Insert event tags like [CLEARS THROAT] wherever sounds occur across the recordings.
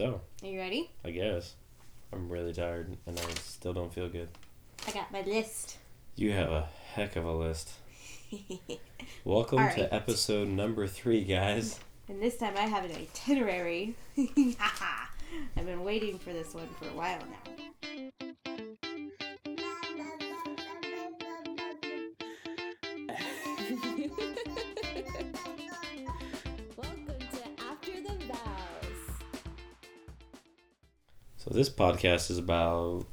So, Are you ready? I guess. I'm really tired and I still don't feel good. I got my list. You have a heck of a list. [LAUGHS] Welcome right. to episode number three, guys. and this time I have an itinerary. [LAUGHS] I've been waiting for this one for a while now. So, this podcast is about.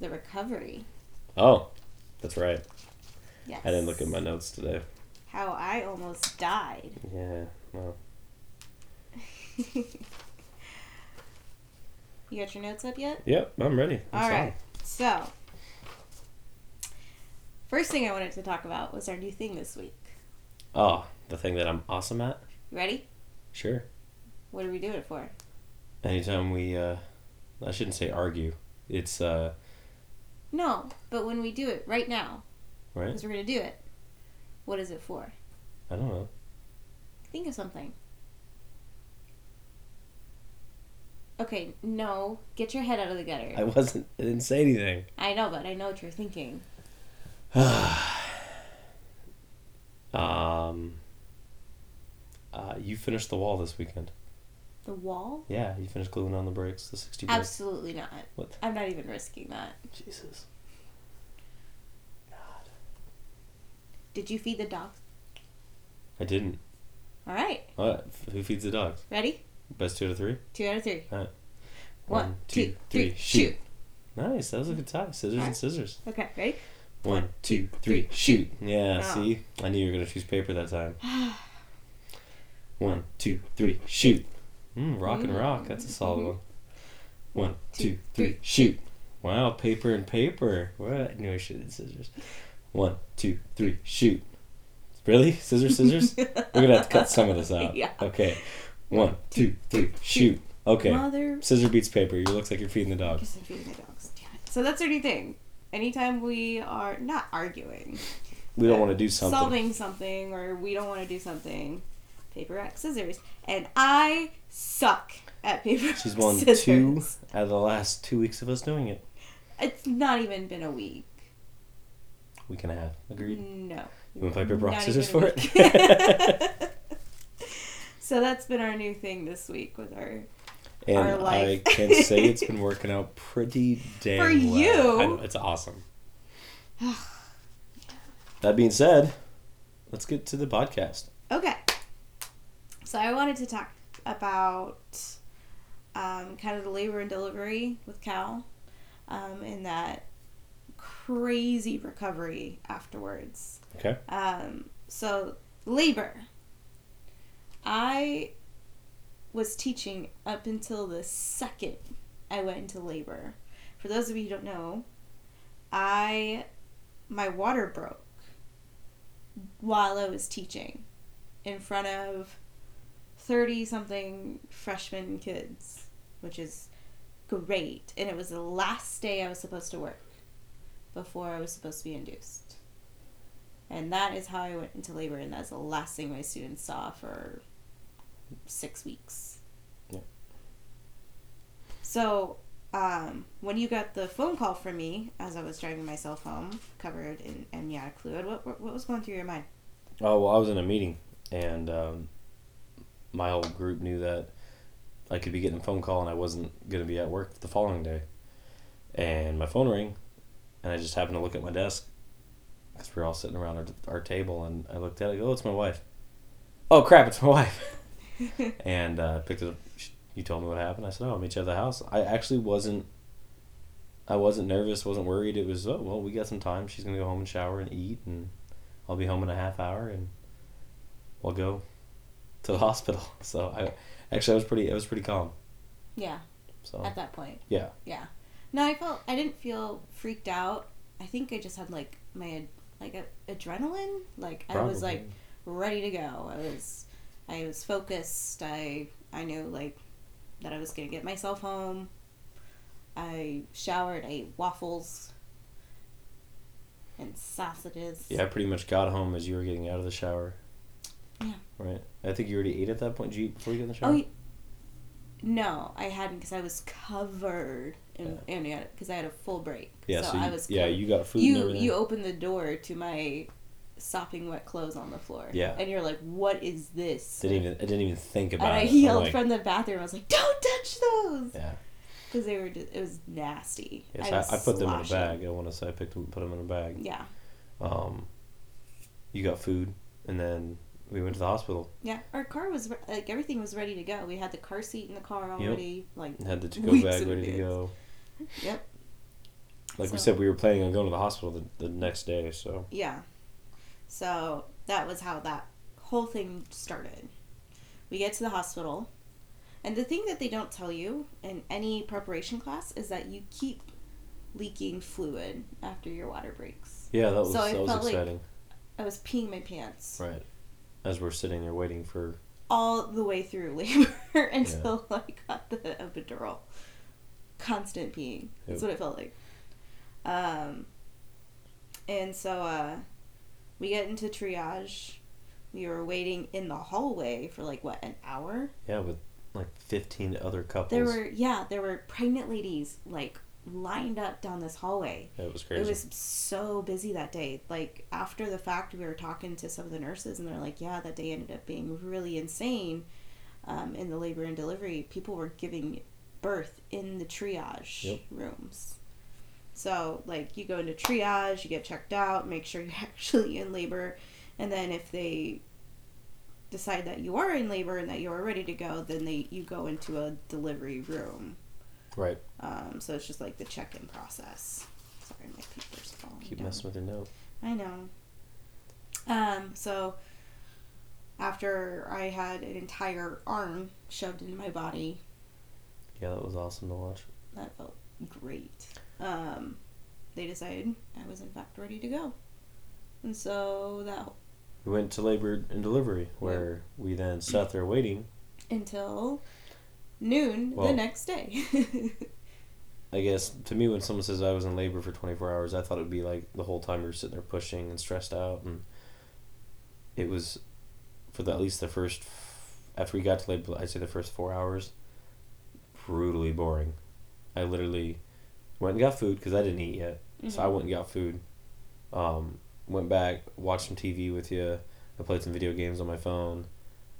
The recovery. Oh, that's right. Yes. I didn't look at my notes today. How I almost died. Yeah, well. [LAUGHS] you got your notes up yet? Yep, I'm ready. I'm All right. So, first thing I wanted to talk about was our new thing this week. Oh, the thing that I'm awesome at? You ready? Sure. What are we doing it for? Anytime we, uh, I shouldn't say argue. It's, uh, No, but when we do it right now, right? because we're gonna do it. What is it for? I don't know. Think of something. Okay, no. Get your head out of the gutter. I wasn't, I didn't say anything. I know, but I know what you're thinking. [SIGHS] um, uh, you finished the wall this weekend. The wall? Yeah, you finished gluing on the brakes, the 60 brakes. Absolutely not. What? I'm not even risking that. Jesus. God. Did you feed the dogs? I didn't. All right. What? Who feeds the dogs? Ready? Best two out of three? Two out of three. Alright. One, two, three, shoot. Nice. That was a good tie. Scissors and scissors. Okay, ready? One, two, three, shoot. Yeah, Oh. see? I knew you were going to choose paper that time. [SIGHS] One, two, three, shoot. Mm, rock and rock. That's a solid Mhm. one. One, two, three, shoot. Wow, paper and paper. What? I knew I should have scissors. One, two, three, shoot. Really? Scissors, scissors? [LAUGHS] We're going to have to cut some of this out. Yeah. Okay. One, two, three, shoot. Okay. Mother. Scissor beats paper. You looks like you're feeding the dog. Because I'm feeding the dogs. Damn it. So that's our new thing. Anytime we are not arguing, We don't want to do something. solving something, or we don't want to do something, paper, rock, scissors. And I suck at paper, rock, She's [LAUGHS] won scissors. two out of the last two weeks of us doing it. It's not even been a week. Week and a half. Agreed. No. You want paper, rock, scissors for it? [LAUGHS] [LAUGHS] so that's been our new thing this week with our and Our I can say it's been working out pretty damn For well. you? I it's awesome. [SIGHS] that being said, let's get to the podcast. Okay. So I wanted to talk about um, kind of the labor and delivery with Cal um, and that crazy recovery afterwards. Okay. Um, so, labor. I was teaching up until the second I went into labor. For those of you who don't know, I my water broke while I was teaching in front of 30 something freshman kids, which is great. And it was the last day I was supposed to work before I was supposed to be induced. And that is how I went into labor, and that's the last thing my students saw for six weeks. Yeah. So, um, when you got the phone call from me as I was driving myself home, covered in amniotic fluid, what, what, what was going through your mind? Oh well, I was in a meeting, and um, my whole group knew that I could be getting a phone call, and I wasn't gonna be at work the following day. And my phone rang, and I just happened to look at my desk because we were all sitting around our, our table, and I looked at it. I go, "Oh, it's my wife." Oh crap! It's my wife. [LAUGHS] and uh, picked it up. You told me what happened. I said, "Oh, I'll meet you at the house." I actually wasn't. I wasn't nervous. wasn't worried. It was, oh well, we got some time. She's gonna go home and shower and eat, and I'll be home in a half hour, and we'll go to the [LAUGHS] hospital. So I actually I was pretty. I was pretty calm. yeah, So at that point. yeah, Yeah. No, I felt I didn't feel freaked out. I think I just had like my like a, adrenaline. Like I was like ready to go. I was I was focused. I I knew like that I was gonna get myself home. I showered. I ate waffles and sausages. yeah. I pretty much got home as you were getting out of the shower. Yeah. Right. I think you already ate at that point. Did you eat before you got in the shower? Oh, No, I hadn't because I was covered in amniotic because I had a full break. Yeah, so, I you, was. yeah, you got food you you opened the door to my sopping wet clothes on the floor. Yeah. and you're like, "What is this?" didn't even I didn't even think about and I it. I'm yelled like, from the bathroom. I was like, "Don't touch those!" Yeah. Because they were. Just, it was nasty. Yes, was I, I put them in a sloshing. bag. I want to say I picked them, put them in a bag. Yeah, Um, you got food, and then we went to the hospital. yeah. Our car was re- like everything was ready to go. We had the car seat in the car already. Like, and Had the to-go bag ready to go. yep. Like we said, we were planning on going to the hospital the, the next day. So Yeah. So that was how that whole thing started. We get to the hospital, and the thing that they don't tell you in any preparation class is that you keep leaking fluid after your water breaks. yeah, that was So I that was felt like- exciting. I was peeing my pants Right. As we're sitting there waiting for all the way through labor [LAUGHS] until I got the epidural. Constant peeing. That's what it felt like. Um, and so uh, we get into triage. We were waiting in the hallway for like what an hour. yeah with like fifteen other couples. There were yeah, there were pregnant ladies like lined up down this hallway. It was crazy. It was so busy that day. Like after the fact, we were talking to some of the nurses, and they're like, "Yeah, that day ended up being really insane." Um, in the labor and delivery, people were giving birth in the triage Yep. rooms. So, like, you go into triage, you get checked out, make sure [LAUGHS] you're actually in labor, and then if they decide that you are in labor and that you are ready to go, then they you go into a delivery room. right. Um, so it's just like the check-in process. Sorry, my paper's falling Keep down. messing with your note. I know. Um, so after I had an entire arm shoved into my body, Yeah, that was awesome to watch. that felt great. Um, they decided I was in fact ready to go, and so that We went to labor and delivery, where we then sat there waiting. until noon the next day. [LAUGHS] I guess to me, when someone says I was in labor for 24 hours, I thought it would be like the whole time you're sitting there pushing and stressed out, and it was for the, at least the first after we got to labor, I'd say the first four hours, brutally boring. I literally went and got food because I didn't eat yet, so I Mhm. went and got food. Um, went back, watched some TV with you. I played some video games on my phone.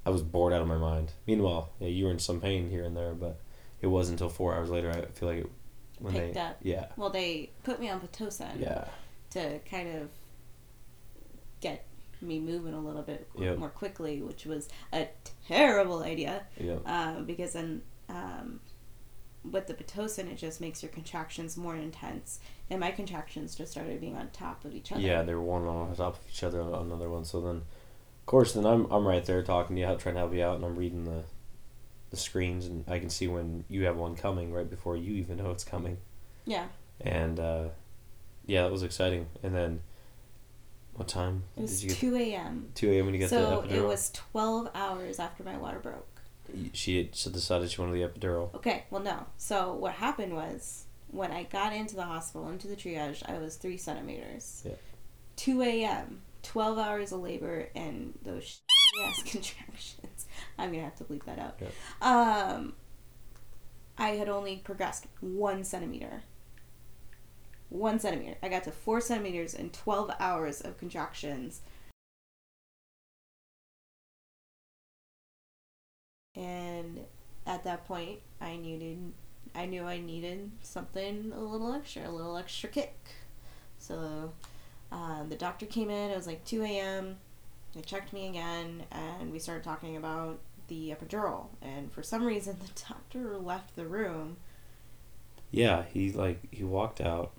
I was bored out of my mind. Meanwhile, yeah, you were in some pain here and there, but it wasn't until four hours later. I feel like it, when Picked they up. yeah well, they put me on pitocin yeah to kind of get me moving a little bit Yep. more quickly, which was a terrible idea. yeah um, because then um, with the pitocin, it just makes your contractions more intense, and my contractions just started being on top of each other. yeah they were one on top of each other on another one. So then, of course, then I'm I'm right there talking to you, trying to help you out, and I'm reading the the screens, and I can see when you have one coming right before you even know it's coming. yeah. And uh, yeah, that was exciting. And then, what time It was did you get? two a.m. Two a.m. when you got So the epidural. So it was twelve hours after my water broke. She had she decided she wanted the epidural. Okay, well no. So what happened was when I got into the hospital, into the triage, I was three centimeters. Yeah. Two a.m. Twelve hours of labor and those ass [LAUGHS] contractions. I'm gonna have to bleep that out. Um, I had only progressed one centimeter. One centimeter. I got to four centimeters in twelve hours of contractions. And at that point, I needed, I knew I needed something a little extra, a little extra kick. So, uh, the doctor came in. It was like two a.m. They checked me again, and we started talking about the epidural. And for some reason, [LAUGHS] the doctor left the room. Yeah, he like he walked out,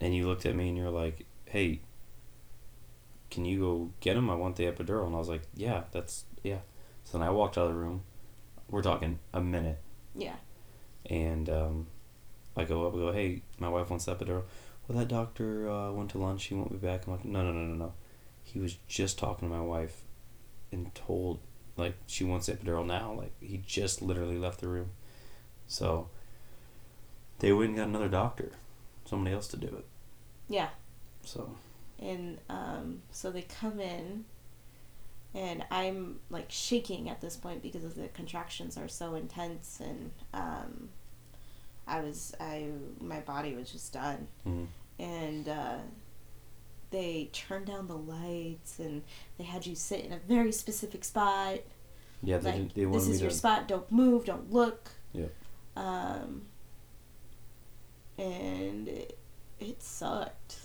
and you looked at me and you're like, "Hey, can you go get him? I want the epidural." And I was like, "Yeah, that's yeah." So then I walked out of the room. We're talking a minute, Yeah. and um, I go up and go, "Hey, my wife wants the epidural." Well, that doctor uh, went to lunch. He won't be back. I'm like, "No, no, no, no, no." He was just talking to my wife, and told like she wants epidural now. Like he just literally left the room, so they went and got another doctor, somebody else to do it. Yeah. So And um, so they come in, and I'm like shaking at this point because of the contractions are so intense and um, I was I my body was just done Mhm. and uh, they turned down the lights and they had you sit in a very specific spot Yeah, they, like didn't, they this is your to. spot don't move don't look Yep. um and it, it sucked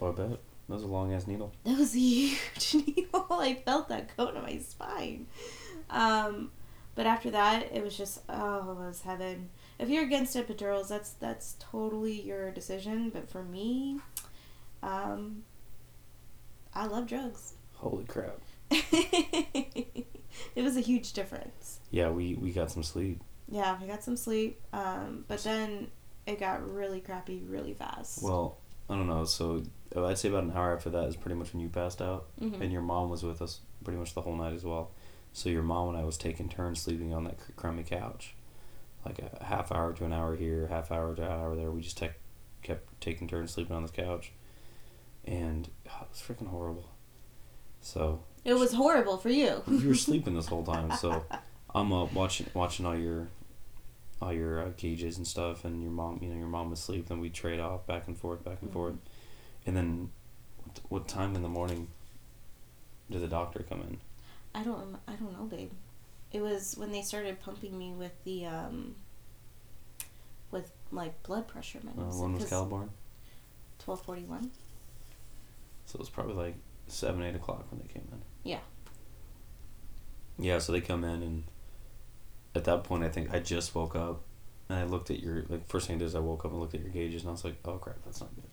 Oh, I bet. That was a long ass needle. [LAUGHS] that was a huge [LAUGHS] needle i felt that go to my spine um but after that it was just oh it was heaven if you're against epidurals that's that's totally your decision but for me um i love drugs Holy crap. [LAUGHS] it was a huge difference Yeah, we, we got some sleep. Yeah, we got some sleep, um, but then it got really crappy really fast. Well, I don't know. So I'd say about an hour after that is pretty much when you passed out, Mhm. and your mom was with us pretty much the whole night as well. So your mom and I was taking turns sleeping on that crummy couch, like a half hour to an hour here, half hour to an hour there. We just tech kept taking turns sleeping on this couch, and God, it was freaking horrible. So it was horrible for you. [LAUGHS] you were [LAUGHS] sleeping this whole time. So I'm uh, watching watching all your all your uh, gauges and stuff, and your mom, you know, your mom was asleep. Then we trade off back and forth, back and Mhm. forth, and then what, what time in the morning did the doctor come in? I don't. I don't know, babe. It was when they started pumping me with the um. With like blood pressure Uh, medicine. when was Cal born? Twelve forty one. So it was probably like seven, eight o'clock when they came in. Yeah. Yeah, so they come in, and at that point, I think I just woke up, and I looked at your like first thing I did is I woke up and looked at your gauges, and I was like, oh crap, that's not good.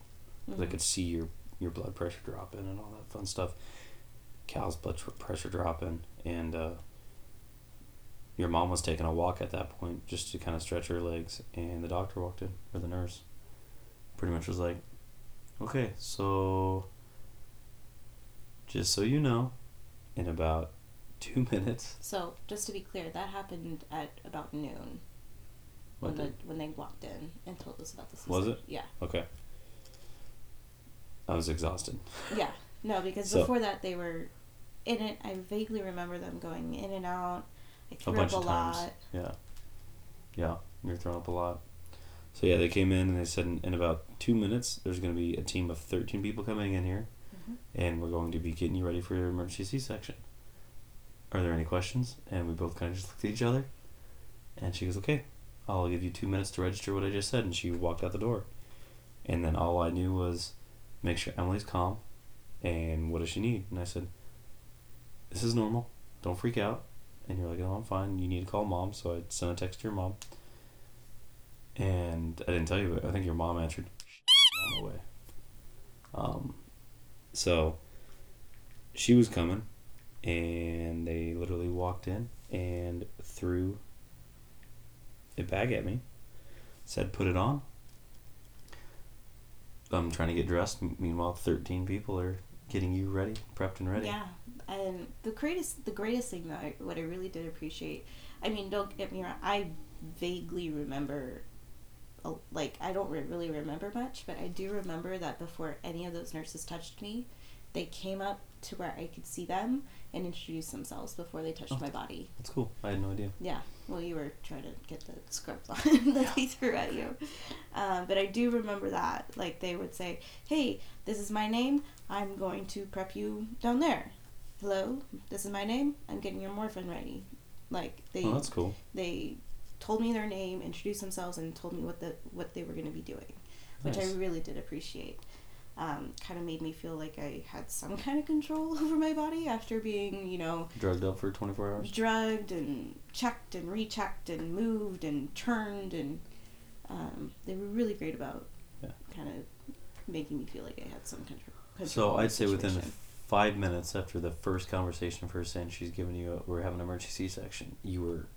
'Cause I could see your your blood pressure dropping and all that fun stuff. Cal's blood pressure dropping, and uh, your mom was taking a walk at that point just to kind of stretch her legs, and the doctor walked in or the nurse. Pretty much was like, okay, so just so you know, in about two [LAUGHS] minutes, So just to be clear, that happened at about noon. what When the, when they walked in and told us about this. Was it? Yeah. okay. I was exhausted. [LAUGHS] Yeah. No, because So- before that they were in it. I vaguely remember them going in and out. I a threw bunch up a of lot. times. Yeah, yeah, you're throwing up a lot. So yeah, they came in and they said in, in about two minutes there's going to be a team of thirteen people coming in here, And we're going to be getting you ready for your emergency C-section. Are there any questions? And we both kind of just looked at each other, and she goes, "Okay, I'll give you two minutes to register what I just said." And she walked out the door, and then all I knew was, make sure Emily's calm, and what does she need? And I said, "This is normal. Don't freak out." And you're like, oh, I'm fine. You need to call mom. So I sent a text to your mom. And I didn't tell you, but I think your mom answered mom away. Um, so she was coming, and they literally walked in and threw a bag at me, said, put it on. I'm trying to get dressed. Meanwhile, 13 people are getting you ready, prepped and ready. Yeah, and the greatest the greatest thing that I, what I really did appreciate. I mean, don't get me wrong. I vaguely remember, like I don't re- really remember much, but I do remember that before any of those nurses touched me, they came up to where I could see them and introduced themselves before they touched Oh. my body. That's cool. I had no idea. Yeah, well, you were trying to get the scrubs on [LAUGHS] that they threw at you. Um, but I do remember that. Like, they would say, hey, this is my name. I'm going to prep you down there. Hello, this is my name. I'm getting your morphine ready. Like, they Oh, that's cool. they told me their name, introduced themselves, and told me what the what they were going to be doing, which Nice. I really did appreciate. Um, kind of made me feel like I had some kind of control [LAUGHS] over my body after being, you know, Drugged up for 24 hours? drugged and checked and rechecked and moved and turned and um, they were really great about Yeah. kind of making me feel like I had some control. control So I'd say within five minutes after the first conversation of her saying she's giving you, a, we're having an emergency C-section, you were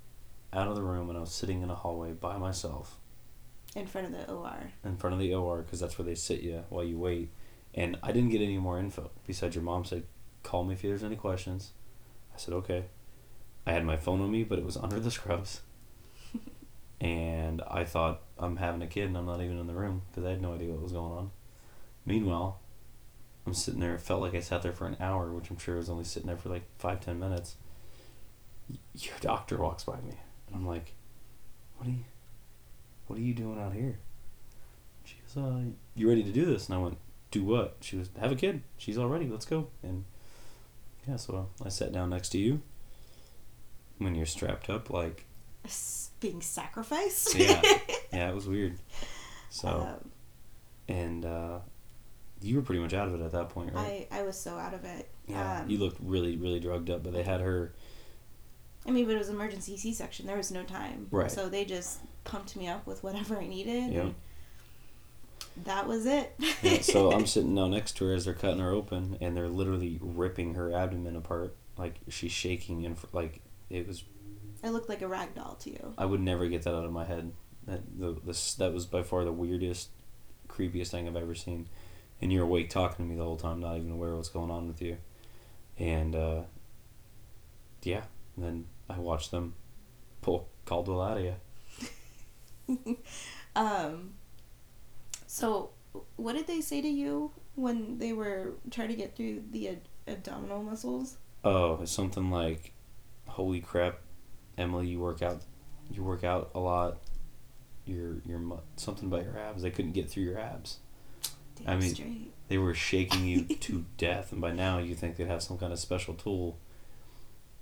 out of the room and I was sitting in a hallway by myself in front of the OR. in front of the OR because that's where they sit you while you wait. And I didn't get any more info besides your mom said, call me if there's any questions. I said, okay. I had my phone on me, but it was under the scrubs. [LAUGHS] and I thought, I'm having a kid and I'm not even in the room because I had no idea what was going on. Meanwhile, I'm sitting there. It felt like I sat there for an hour, which I'm sure I was only sitting there for like five ten minutes. Your doctor walks by me, and I'm like, "What are you? What are you doing out here?" She goes, "Uh, you ready to do this?" And I went, "Do what?" She was, "Have a kid. She's all ready. Let's go." And yeah, so I sat down next to you. When you're strapped up, like Being sacrificed. Yeah. [LAUGHS] yeah, it was weird. So Um, and uh, you were pretty much out of it at that point, right? I, I was so out of it. yeah, Um, you looked really, really drugged up, but they had her. I mean, but it was emergency C section. There was no time. Right. So they just pumped me up with whatever I needed. Yeah. And that was it. Yeah, so I'm [LAUGHS] sitting now next to her as they're cutting her open, and they're literally ripping her abdomen apart. Like she's shaking, and like it was. I looked like a rag doll to you. I would never get that out of my head. That the this that was by far the weirdest, creepiest thing I've ever seen. And you're awake talking to me the whole time, not even aware of what's going on with you. And uh, yeah, and then I watched them pull Caldwell out of you. [LAUGHS] Um, so, what did they say to you when they were trying to get through the ad- abdominal muscles? Oh, it's something like, "Holy crap, Emily, you work out, you work out a lot. Your your mu- something about your abs. They couldn't get through your abs. Damn I mean- straight. They were shaking you [LAUGHS] to death, and by now you think they'd have some kind of special tool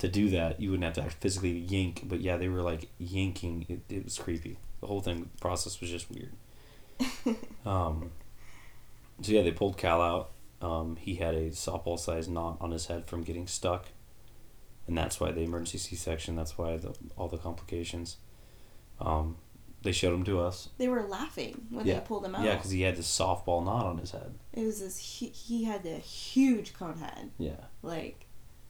to do that. You wouldn't have to physically yank, but yeah, they were like yanking. It, it was creepy. The whole thing process was just weird. [LAUGHS] Um, so yeah, they pulled Cal out. Um, he had a softball sized knot on his head from getting stuck, and that's why the emergency C section. That's why the, all the complications. Um, they showed him to us. They were laughing when Yeah. they pulled him out. Yeah, because he had this softball knot on his head. it was this. He, he had a huge cone head. Yeah, Like,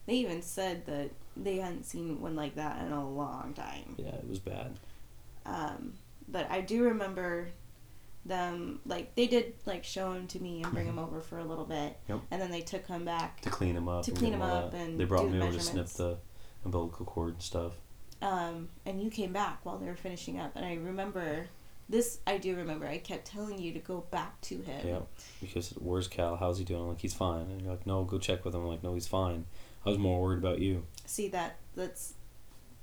they even said that they hadn't seen one like that in a long time. yeah, it was bad. Um, but I do remember them like they did like show him to me and bring him over for a little bit, Mm-hmm. Yep. and then they took him back. To clean him up. To clean him up that. and they brought me over to snip the umbilical cord and stuff. Um, and you came back while they were finishing up, and I remember this. I do remember. I kept telling you to go back to him. Yeah, because where's Cal? How's he doing? I'm like he's fine, and you're like, no, go check with him. I'm like, no, he's fine. I was more worried about you. See that that's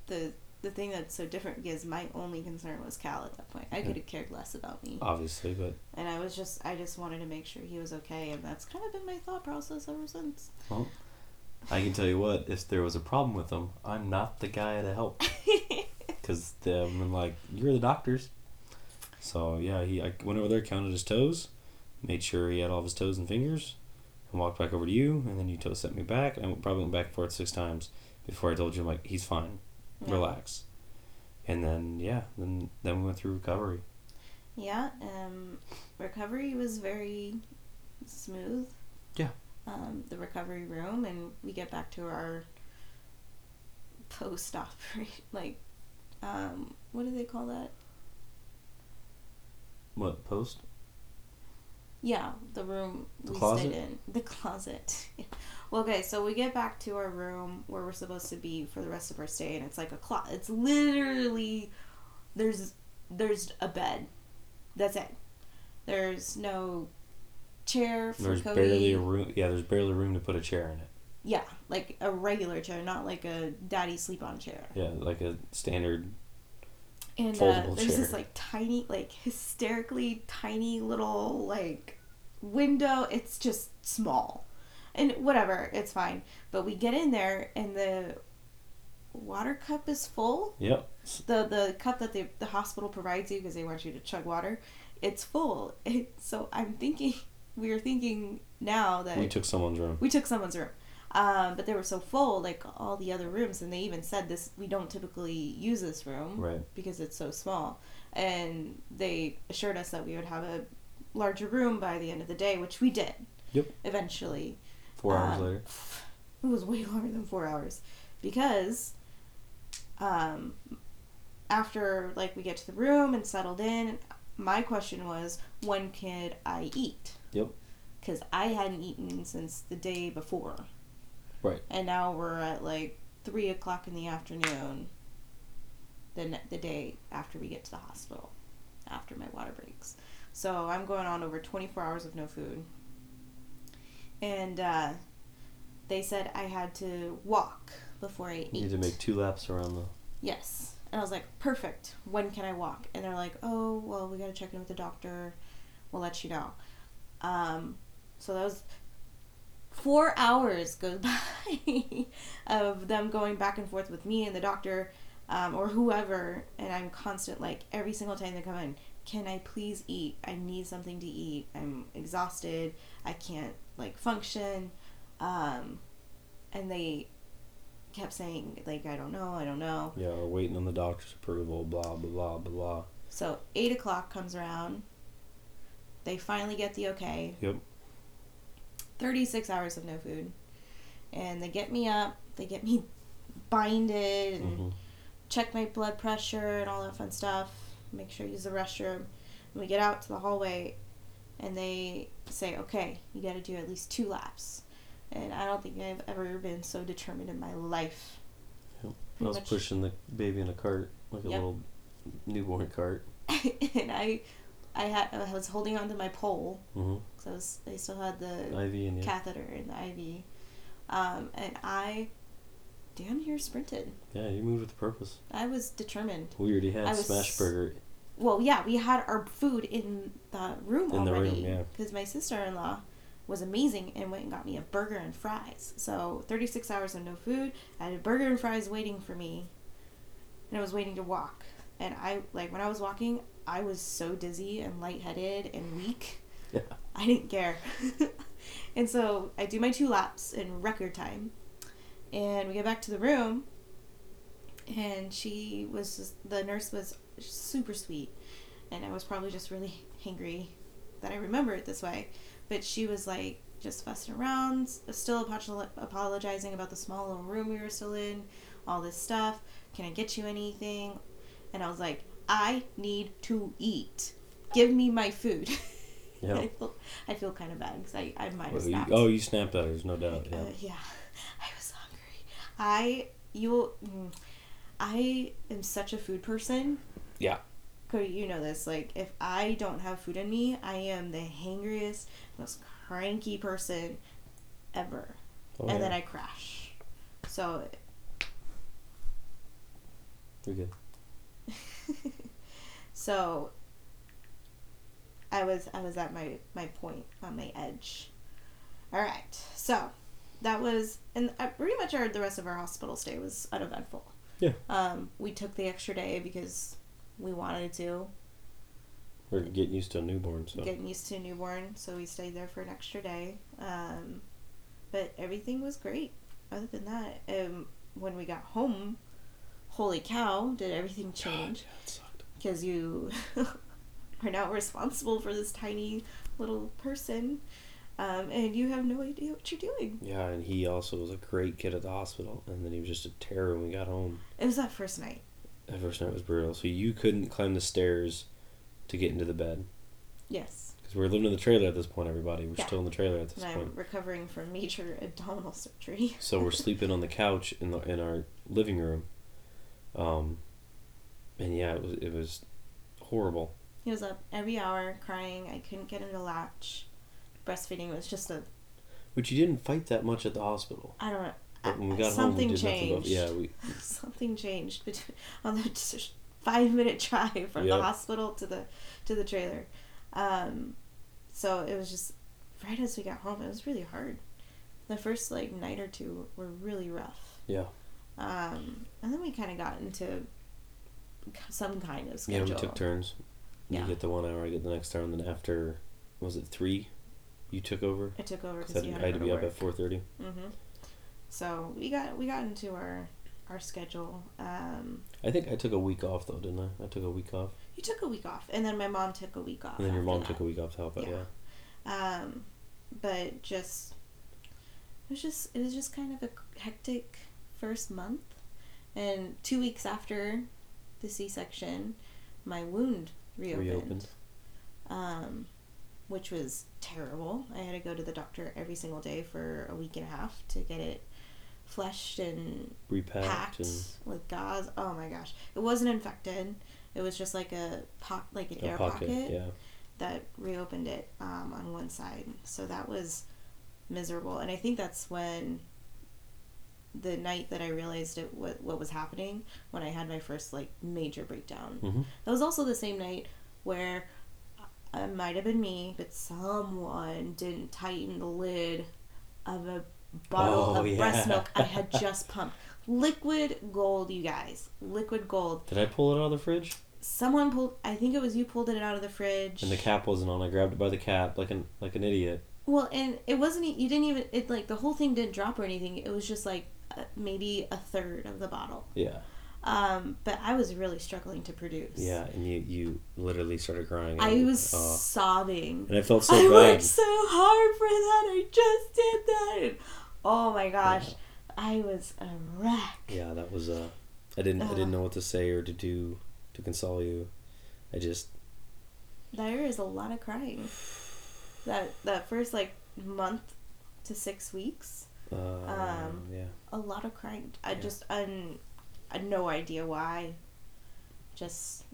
the the thing that's so different because my only concern was Cal at that point. I could have cared less about me, Obviously, but and I was just I just wanted to make sure he was okay, and that's kind of been my thought process ever since. Well, I can tell you what, if there was a problem with him, I'm not the guy to help. [LAUGHS] Because I'm like, you're the doctors. So yeah, he I went over there, counted his toes, made sure he had all of his toes and fingers, and walked back over to you, and then you toe sent me back, and I probably went back and forth six times before I told you, I'm like, he's fine, Yeah. relax. And then yeah, then then we went through recovery. Yeah, um, recovery was very smooth. Yeah. Um, the recovery room, and we get back to our post operate [LAUGHS] like, um, what do they call that? What post? Yeah, the room The we closet? stayed in. The closet. [LAUGHS] well, okay, so we get back to our room where we're supposed to be for the rest of our stay, and it's like a closet. It's literally there's there's a bed. That's it. There's no chair for There's Cody. barely a room. Yeah, there's barely room to put a chair in it. Yeah, like a regular chair, not like a daddy sleep on chair. Yeah, like a standard. And uh, there's chair. this like tiny, like hysterically tiny little like window. It's just small, and whatever, it's fine. But we get in there, and the water cup is full. Yep. The the cup that the the hospital provides you because they want you to chug water, it's full. [LAUGHS] It, so I'm thinking, we are thinking now that We took someone's room. we took someone's room. Um, but they were so full, like all the other rooms, and they even said this. We don't typically use this room Right. because it's so small, and they assured us that we would have a larger room by the end of the day, which we did. Yep. Eventually, Four hours Um, later. it was way [LAUGHS] longer than four hours, because, um, after like we get to the room and settled in, my question was, when could I eat? Yep. Because I hadn't eaten since the day before. Right. And now we're at like three o'clock in the afternoon. The the day after we get to the hospital, after my water breaks, so I'm going on over 24 hours of no food. And uh, they said I had to walk before I ate. You need to make two laps around the. Yes. And I was like, perfect. When can I walk? And they're like, oh, well, we got to check in with the doctor. We'll let you know. Um, so that was four hours [LAUGHS] goes by of them going back and forth with me and the doctor um, or whoever. And I'm constant, like, every single time they come in, can I please eat? I need something to eat. I'm exhausted. I can't, like, function. Um, and they kept saying like I don't know, I don't know. Yeah, we're waiting on the doctor's approval. Blah blah blah blah blah. So eight o'clock comes around. They finally get the okay. Yep. Thirty six hours of no food, and they get me up. They get me [LAUGHS] binded and hmm check my blood pressure and all that fun stuff. Make sure I use the restroom. And we get out to the hallway, and they say, "Okay, you got to do at least two laps." And I don't think I've ever been so determined in my life. Yep. I was much- pushing the baby in a cart, like a Yep. little newborn cart. [LAUGHS] and I, I had I was holding onto my pole because I was I still had the IV and catheter in the IV, um, and I, damn near sprinted. Yeah, you moved with purpose. I was determined. We already had I was- smash burger. Well, yeah, we had our food in the room In already yeah. because my sister-in-law was amazing and went and got me a burger and fries. So 36 hours of no food. I had a burger and fries waiting for me, and I was waiting to walk. And I like when I was walking, I was so dizzy and lightheaded and weak. Yeah. I didn't care. [LAUGHS] and so I do my two laps in record time. And we get back to the room. And she was just, the nurse was super sweet. And I was probably just really hangry that I remember it this way. But she was like just fussing around, still apo- apologizing about the small little room we were still in, all this stuff. Can I get you anything? And I was like, I need to eat. Give me my food. [LAUGHS] Yeah. I feel I feel kind of bad because I I might have Well, you- snapped. oh, you snapped at her, there's no doubt. Yeah. Uh, yeah, [LAUGHS] I was hungry. I you, mm, I am such a food person. Yeah. Cody, you know this. Like, if I don't have food in me, I am the hangriest, most cranky person ever, Oh, and yeah. then I crash. So, You're good. [LAUGHS] so I was I was at my my point on my edge. All right, so that was and pretty much our the rest of our hospital stay was uneventful. Yeah. Um, we took the extra day because we wanted to We're getting used to a newborn, so. getting used to a newborn, so we stayed there for an extra day. Um, but everything was great. Other than that, um, when we got home, holy cow, did everything change? yeah, because you [LAUGHS] are now responsible for this tiny little person um, and you have no idea what you're doing Yeah, and he also was a great kid at the hospital, and then he was just a terror when we got home. it was that first night That first night was brutal. So you couldn't climb the stairs to get into the bed. yes Because we are living in the trailer at this point, everybody. We're Yeah. still in the trailer at this and point. i'm recovering from major [LAUGHS] abdominal surgery So we're sleeping on the couch in the in our living room. Um, and yeah, it was it was horrible. he was up every hour crying i couldn't get him to latch breastfeeding was just a Which you didn't fight that much at the hospital. i don't when we got something home, we changed yeah. We [LAUGHS] something changed between [LAUGHS] on the five minute drive from Yep. the hospital to the to the trailer um so it was just right as we got home it was really hard the first like night or two were really rough yeah um and then we kind of got into some kind of schedule. yeah we took turns. You Yeah. get the one hour, I get the next hour, and then after was it three? You took over. i took over 'Cause because I, you had- had I had to be up at four thirty. hmm so we got we got into our our schedule um I think I took a week off though, didn't I? I took a week off, you took a week off and then my mom took a week off and then your mom that. took a week off to help out. Yeah. Yeah. um, but just it was just it was just kind of a hectic first month and two weeks after the c-section my wound reopened, Reopened. Um, which was terrible i had to go to the doctor every single day for a week and a half to get it fleshed and Repacked packed and with gauze oh my gosh it wasn't infected it was just like a pock like an a air pocket. pocket Yeah. that reopened it um, on one side. So that was miserable. And I think that's when the night that I realized it what what was happening when I had my first like major breakdown. Mhm. That was also the same night where uh, it might have been me, but someone didn't tighten the lid of a bottle Oh, of yeah. breast milk I had [LAUGHS] just pumped. Liquid gold, you guys. Liquid gold. Did I pull it out of the fridge? Someone pulled. I think it was you pulled it out of the fridge. And the cap wasn't on. I grabbed it by the cap like an like an idiot. Well, and it wasn't. You didn't even. It like the whole thing didn't drop or anything. It was just like uh, maybe a third of the bottle. Yeah. Um, but I was really struggling to produce. Yeah, and you you literally started crying. I was oh. sobbing. and I felt so good. I bad. worked so hard for that. I just did that. Oh my gosh, Yeah. I was a wreck. Yeah, that was uh I didn't I didn't know what to say or to do to console you. I just There is a lot of crying. That that first like month to six weeks, uh Um, yeah. a lot of crying. I Yeah. just un, I had no idea why. Just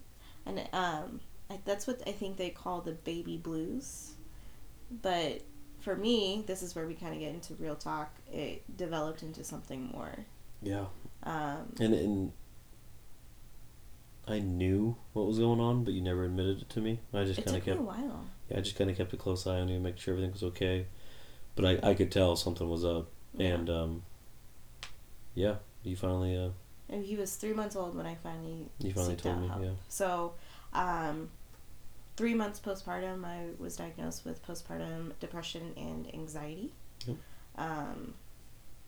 and um, I, that's what I think they call the baby blues. But for me, this is where we kind of get into real talk. It developed into something more. Yeah. Um, And and I knew what was going on, but you never admitted it to me. I just kind of kept a while. yeah, I just kind of kept a close eye on you, to make sure everything was okay. But I, I could tell something was up, Yeah. and um, yeah, you finally uh, And he was three months old when I finally you finally told me, help. yeah. So, um, three months postpartum, I was diagnosed with postpartum depression and anxiety. Yep. Um,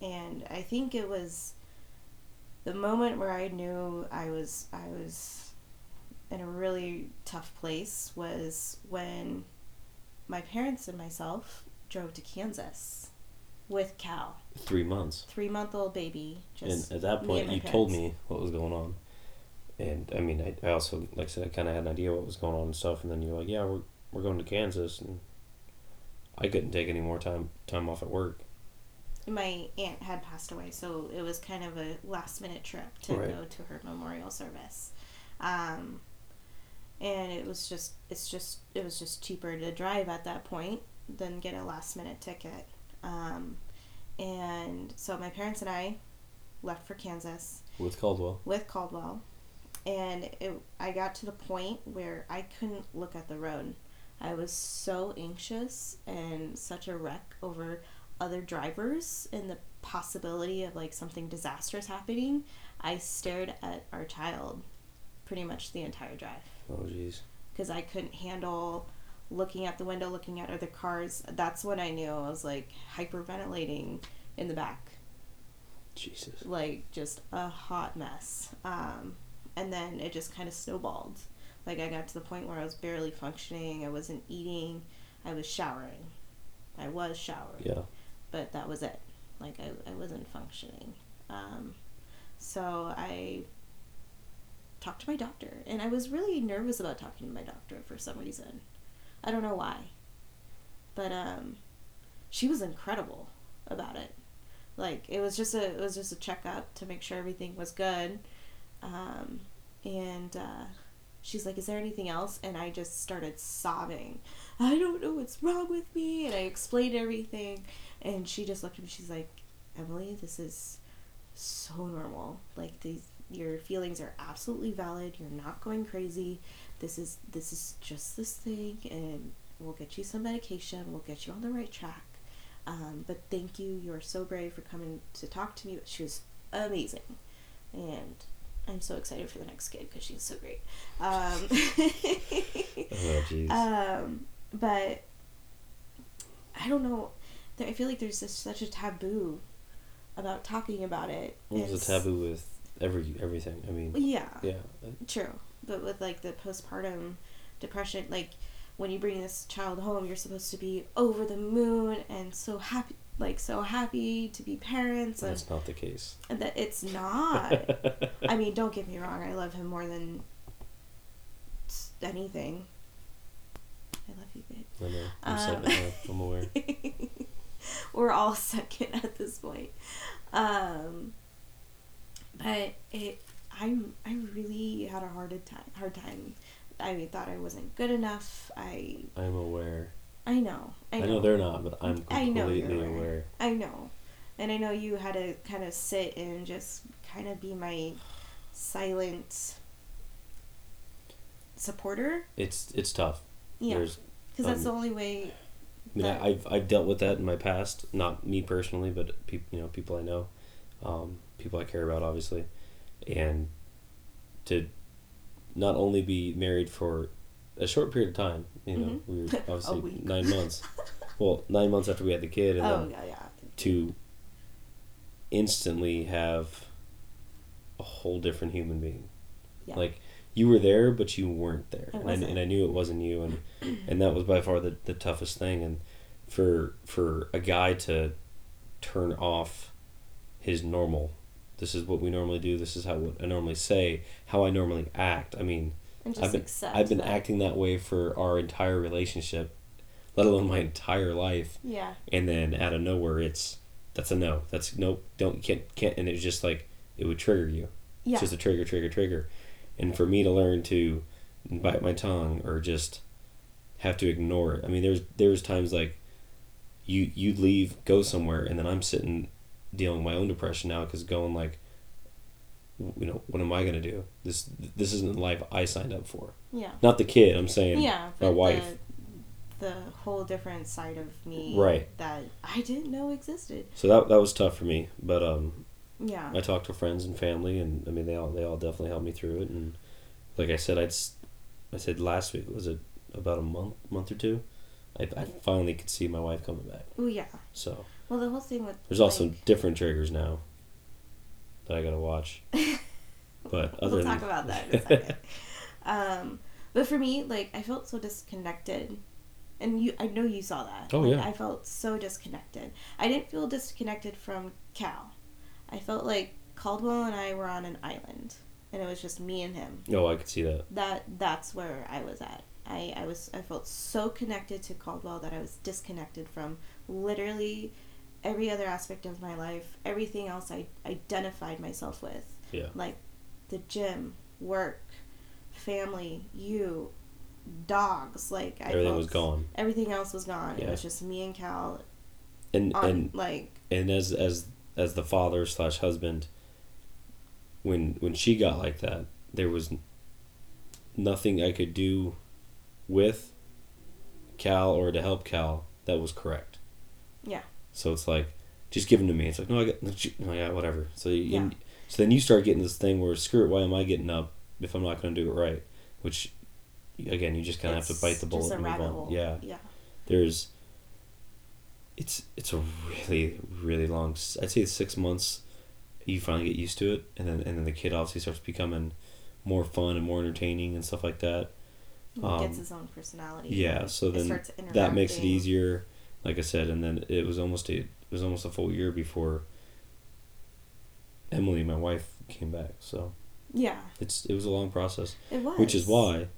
and I think it was the moment where I knew I was I was in a really tough place was when my parents and myself drove to Kansas with Cal, Three months. three month old baby. Just and at that point, point, and my you told me what was going on. And I mean, I, I also, like I said, I kind of had an idea what was going on and stuff. And then you're like, yeah, we're, we're going to Kansas. And I couldn't take any more time time off at work. my aunt had passed away, so it was kind of a last minute trip to Right. go to her memorial service. Um, and it was just it's just it was just cheaper to drive at that point than get a last minute ticket. Um, and so my parents and I left for Kansas With Caldwell. with Caldwell, and it, I got to the point where I couldn't look at the road. I was so anxious and such a wreck over other drivers and the possibility of like something disastrous happening. I stared at our child pretty much the entire drive Oh, jeez. because I couldn't handle looking out the window, looking at other cars. That's when I knew I was like hyperventilating in the back Jesus. like just a hot mess. Um, and then it just kind of snowballed. Like I got to the point where I was barely functioning. I wasn't eating. I was showering. I was showering, Yeah. but that was it. Like I, I wasn't functioning. Um, so I talked to my doctor, and I was really nervous about talking to my doctor for some reason. I don't know why, but um, she was incredible about it like it was just a it was just a checkup to make sure everything was good um, and uh, she's like is there anything else? And i just started sobbing. I don't know what's wrong with me. And i explained everything. And she just looked at me. She's like emily this is so normal. Like these your feelings are absolutely valid. You're not going crazy. This is this is just this thing. And we'll get you some medication. We'll get you on the right track. Um, but thank you. You are so brave for coming to talk to me. She was amazing, and I'm so excited for the next kid because she's so great. Um, [LAUGHS] Oh, jeez. [LAUGHS] um, but I don't know. I feel like there's just such a taboo about talking about it. Was It's- a taboo with every everything? I mean, Yeah, yeah. true. But with like the postpartum depression, like when you bring this child home, you're supposed to be over the moon and so happy, like so happy to be parents, and, That's not the case. and that it's [LAUGHS] not. I mean, don't get me wrong. I love him more than anything. I love you, babe. I know. I'm, Um, second, I'm aware. [LAUGHS] We're all [LAUGHS] second at this point. Um, but it, I, I really had a hard time. Hard time. I thought I wasn't good enough. I I'm aware. I know. I I know. know, they're not, but I'm I know completely aware. aware. I know. And I know you had to kind of sit and just kind of be my silent supporter. It's it's tough. Yeah. Because that's um, the only way. I mean, that- I, I've I've dealt with that in my past. Not me personally, but people you know people I know, um, people I care about, obviously, and to not only be married for a short period of time. You know, Mhm. we were [LAUGHS] obviously nine months. Well, nine months after we had the kid, and oh, then yeah, yeah. to instantly have a whole different human being. Yeah. Like you were there, but you weren't there, and I, and I knew it wasn't you, and [CLEARS THROAT] and that was by far the, the toughest thing. And for for a guy to turn off his normal, this is what we normally do. This is how what I normally say, how I normally act. I mean, And just I've been accept I've been that. acting that way for our entire relationship, let alone my entire life Yeah. and then out of nowhere it's that's a no that's nope don't can't can't and it's just like it would trigger you Yeah. it's just a trigger trigger trigger and for me to learn to bite my tongue or just have to ignore it i mean there's there's times like you you leave go somewhere and then i'm sitting dealing with my own depression now because going like you know what am i going to do this this isn't the life i signed up for yeah. not the kid i'm saying Yeah. my wife The, the whole different side of me. Right. That I didn't know existed. so that that was tough for me but um Yeah. I talked to friends and family, and I mean they all they all definitely helped me through it. And like I said, I'd I said last week was it about a month month or two, I, I finally could see my wife coming back. Oh yeah. So Well, the whole thing with there's also different triggers now that I gotta watch. [LAUGHS] But other we'll than talk about that in a [LAUGHS] second. um, but for me, like I felt so disconnected, and you, I know you saw that. Oh, Like, yeah. I felt so disconnected. I didn't feel disconnected from Cal. I felt like Caldwell and I were on an island, and it was just me and him. oh, I could see that. That that's where I was at. I, I was I felt so connected to Caldwell that I was disconnected from literally every other aspect of my life, everything else I identified myself with Yeah. like the gym, work, family, you, dogs. Like I Everything felt was gone. Everything else was gone. It was just me and Cal And on and like and as as as the father slash husband, when when she got like that, there was nothing I could do with Cal or to help Cal that was correct. So it's like, just give them to me. It's like, no, I got, no, yeah, whatever. So you, Yeah. so then you start getting this thing where screw it. Why am I getting up if I'm not going to do it right? Which, again, you just kind of have to bite the bullet and move on. hole. Yeah Yeah. there's it's it's a really really long I'd say six months you finally get used to it and then and then the kid obviously starts becoming more fun and more entertaining and stuff like that Um, gets his own personality. yeah so it then that makes it easier like i said and then it was almost a it was almost a full year before emily my wife came back so. Yeah, it's it was a long process. It was. which is why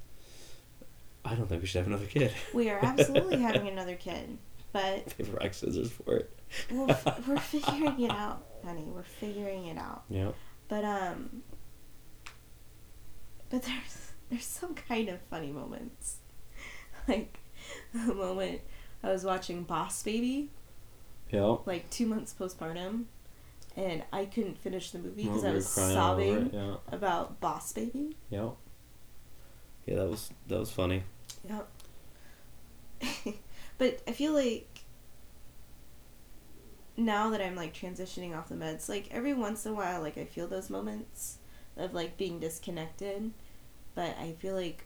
i don't think we should have another kid. [LAUGHS] We are absolutely having another kid, but [LAUGHS] paper rock scissors for it. We'll, f- we're figuring it out, honey. We're figuring it out. yeah. But um, but there's there's some kind of funny moments, [LAUGHS] like the moment I was watching Boss Baby, yeah like two months postpartum, and I couldn't finish the movie because I was crying all over sobbing it, Yeah, about Boss Baby. yeah, yeah. That was that was funny. Yep. [LAUGHS] but I feel like now that I'm like transitioning off the meds, like every once in a while, like I feel those moments of like being disconnected, but I feel like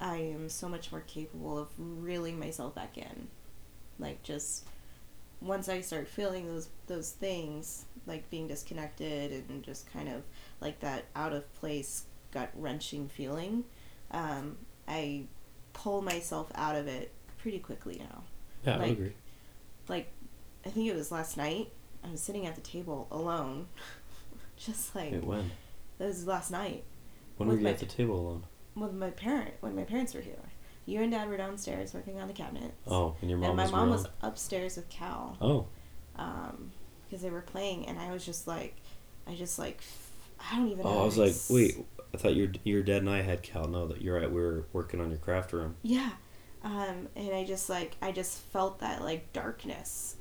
I am so much more capable of reeling myself back in. Like just once I start feeling those those things, like being disconnected and just kind of like that out of place gut wrenching feeling, um, I pull myself out of it pretty quickly now. Yeah, I Like- agree. Like, I think it was last night. I was sitting at the table alone, [LAUGHS] just like Wait, when? that was last night When were you my- at the table alone? with my parent when my parents were here. You and Dad were downstairs working on the cabinets. Oh, and your mom was and my was mom around? was upstairs with Cal Oh, um, because they were playing, and I was just like, I just like, I don't even. know oh, I was like, ex- wait. I thought your your dad and I had Cal. No, that you're right. We were working on your craft room. Yeah, Um, and I just like I just felt that like darkness.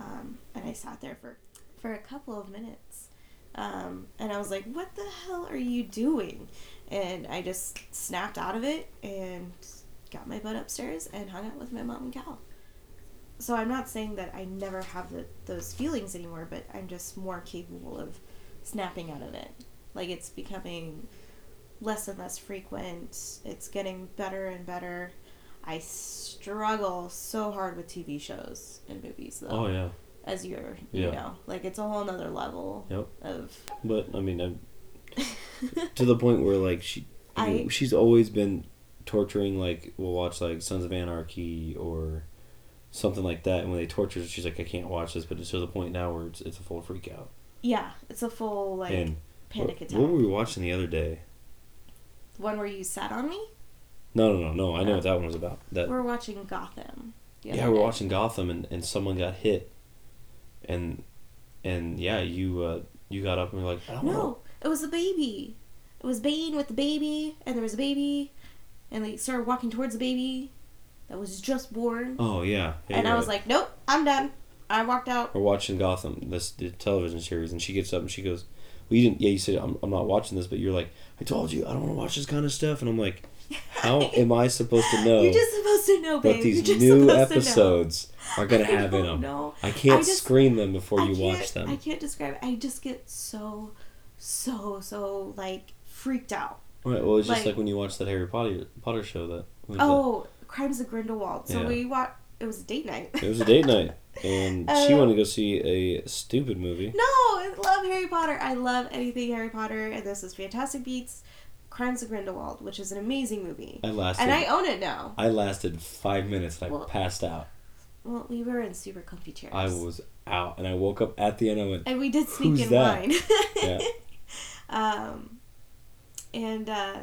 Um, and I sat there for for a couple of minutes. Um, and I was like, "What the hell are you doing?" And I just snapped out of it and got my butt upstairs and hung out with my mom and Cal. So I'm not saying that I never have the, those feelings anymore, but I'm just more capable of snapping out of it. Like it's becoming less and less frequent. It's getting better and better. I struggle so hard with TV shows and movies though. Oh yeah. As you're, you Yeah. know, like it's a whole nother level Yep. of. But I mean, I'm, [LAUGHS] to the point where like she, I mean, I- she's always been torturing. Like we'll watch like Sons of Anarchy or something like that, and when they torture, her, she's like, I can't watch this. But it's to the point now where it's it's a full freak out. Yeah, it's a full like and panic what, attack. what were we watching the other day? The One where you sat on me. No, no, no, no. I know Oh. what that one was about. That We're watching Gotham. the yeah, we're day. watching Gotham, and, and someone got hit, and and yeah, you uh, you got up and were like, I don't know. No, it was a baby. It was Bane with the baby, and there was a baby, and they started walking towards the baby that was just born. Oh yeah, yeah and I was like, nope, I'm done. I walked out. we're watching Gotham, this the television series, and she gets up and she goes, "Well, you didn't. Yeah, you said I'm, I'm not watching this, but you're like, I told you I don't want to watch this kind of stuff." And I'm like, how [LAUGHS] am I supposed to know You're just supposed to know, babe. what these You're just new supposed to know. episodes are gonna [LAUGHS] I have in them? know. I can't I just- screen them before I you watch them. I can't describe. it. I just get so, so, so like freaked out. Right. Well, it's just like- like when you watch that Harry Potter Potter show. That was that? Oh, Crimes of Grindelwald. So Yeah. we watched. It was a date night. It was a date night, [LAUGHS] and she Uh, wanted to go see a stupid movie. No, I love Harry Potter. I love anything Harry Potter, and this is Fantastic Beasts, Crimes of Grindelwald, which is an amazing movie, I lasted. and I own it now. I lasted five minutes and I Well- passed out. Well, we were in super comfy chairs. I was out, and I woke up at the end. I went, and we did sneak in that? wine. Yeah. [LAUGHS] um, and uh,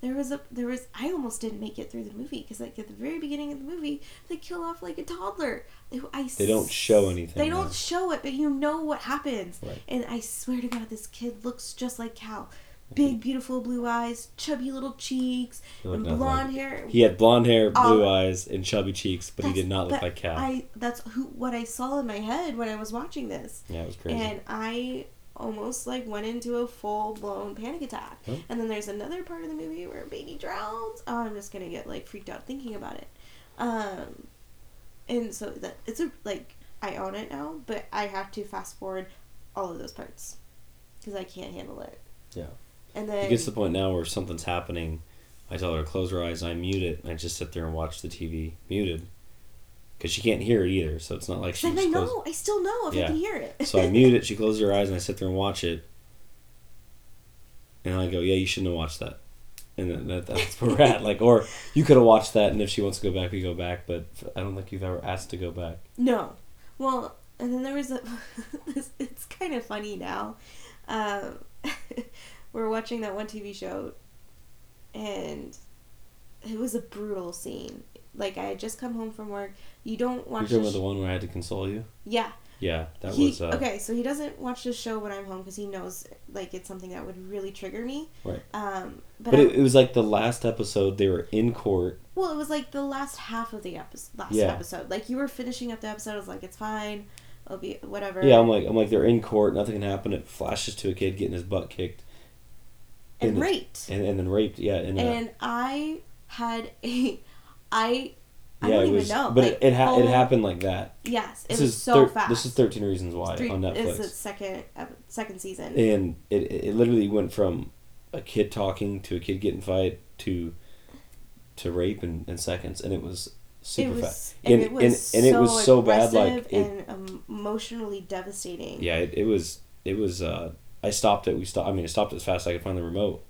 there was a there was I almost didn't make it through the movie because like at the very beginning of the movie they kill off like a toddler. They, I They don't show anything, They don't show it, but you know what happens. Right. And I swear to God, this kid looks just like Cal. Big, beautiful blue eyes, chubby little cheeks, and blonde like- hair. He had blonde hair, blue Um, eyes, and chubby cheeks, but he did not look like Cal. I that's who what I saw in my head when I was watching this. yeah, it was crazy. And I almost like went into a full blown panic attack. Oh. And then there's another part of the movie where baby drowns. Oh, I'm just gonna get like freaked out thinking about it. Um, and so that it's a like I own it now, but I have to fast forward all of those parts because I can't handle it. Yeah. And then it gets to the point now where something's happening. I tell her to close her eyes, I mute it, and I just sit there and watch the TV muted, because she can't hear it either. So it's not like she. then I know I still know if I can hear it. So I [LAUGHS] mute it. She closes her eyes, and I sit there and watch it. And I go, "Yeah, you shouldn't have watched that." And then that, that's where we're at. Like, or you could have watched that, and if she wants to go back, we go back. But I don't think you've ever asked to go back. No. Well, and then there was a. [LAUGHS] it's kind of funny now. Um, [LAUGHS] we're watching that one TV show, and it was a brutal scene. Like I had just come home from work. You don't You're watch. talking the about sh- the one where I had to console you. yeah. Yeah, that he, was. Uh, okay, so he doesn't watch the show when I'm home because he knows like it's something that would really trigger me. Right. Um, but, But I- it, it was like the last episode. They were in court. well, it was like the last half of the episode. Last Yeah. episode, like you were finishing up the episode. I was like, it's fine. It'll be whatever. Yeah, I'm like, I'm like, they're in court. Nothing can happen. It flashes to a kid getting his butt kicked and the- raped. and, and then raped. Yeah, and, uh, and I had a, I, I yeah, don't it even was. know. But like, it it, ha- it happened like that. Yes, it This was is so thir- fast. This is Thirteen Reasons Why Three- on It's the second second season. and it it literally went from a kid talking to a kid getting fight to to rape in, in seconds, and it was super it was, fast. and, And- it was and- and it so was so bad, like, it- and emotionally devastating. Yeah, it, it was it was. uh I stopped it. We stopped. I mean, I stopped as fast as I could find the remote.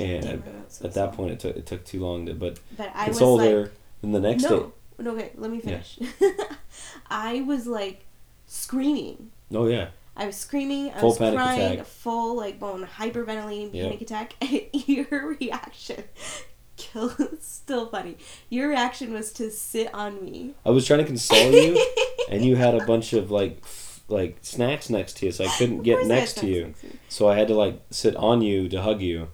And at, at that point, it took it took too long to. But but I console was like, there. Then the next no, day. no, okay, let me Yeah. finish. [LAUGHS] I was like screaming. Oh yeah. I was screaming. I Full was panic crying. attack. Full like bone hyperventilating Yeah. panic attack. [LAUGHS] Your reaction, [LAUGHS] kill, still funny. Your reaction was to sit on me. I was trying to console you, and you had a bunch of like f- like snacks next to you, so I couldn't get course I had next to you. next to me. So I had to like sit on you to hug you,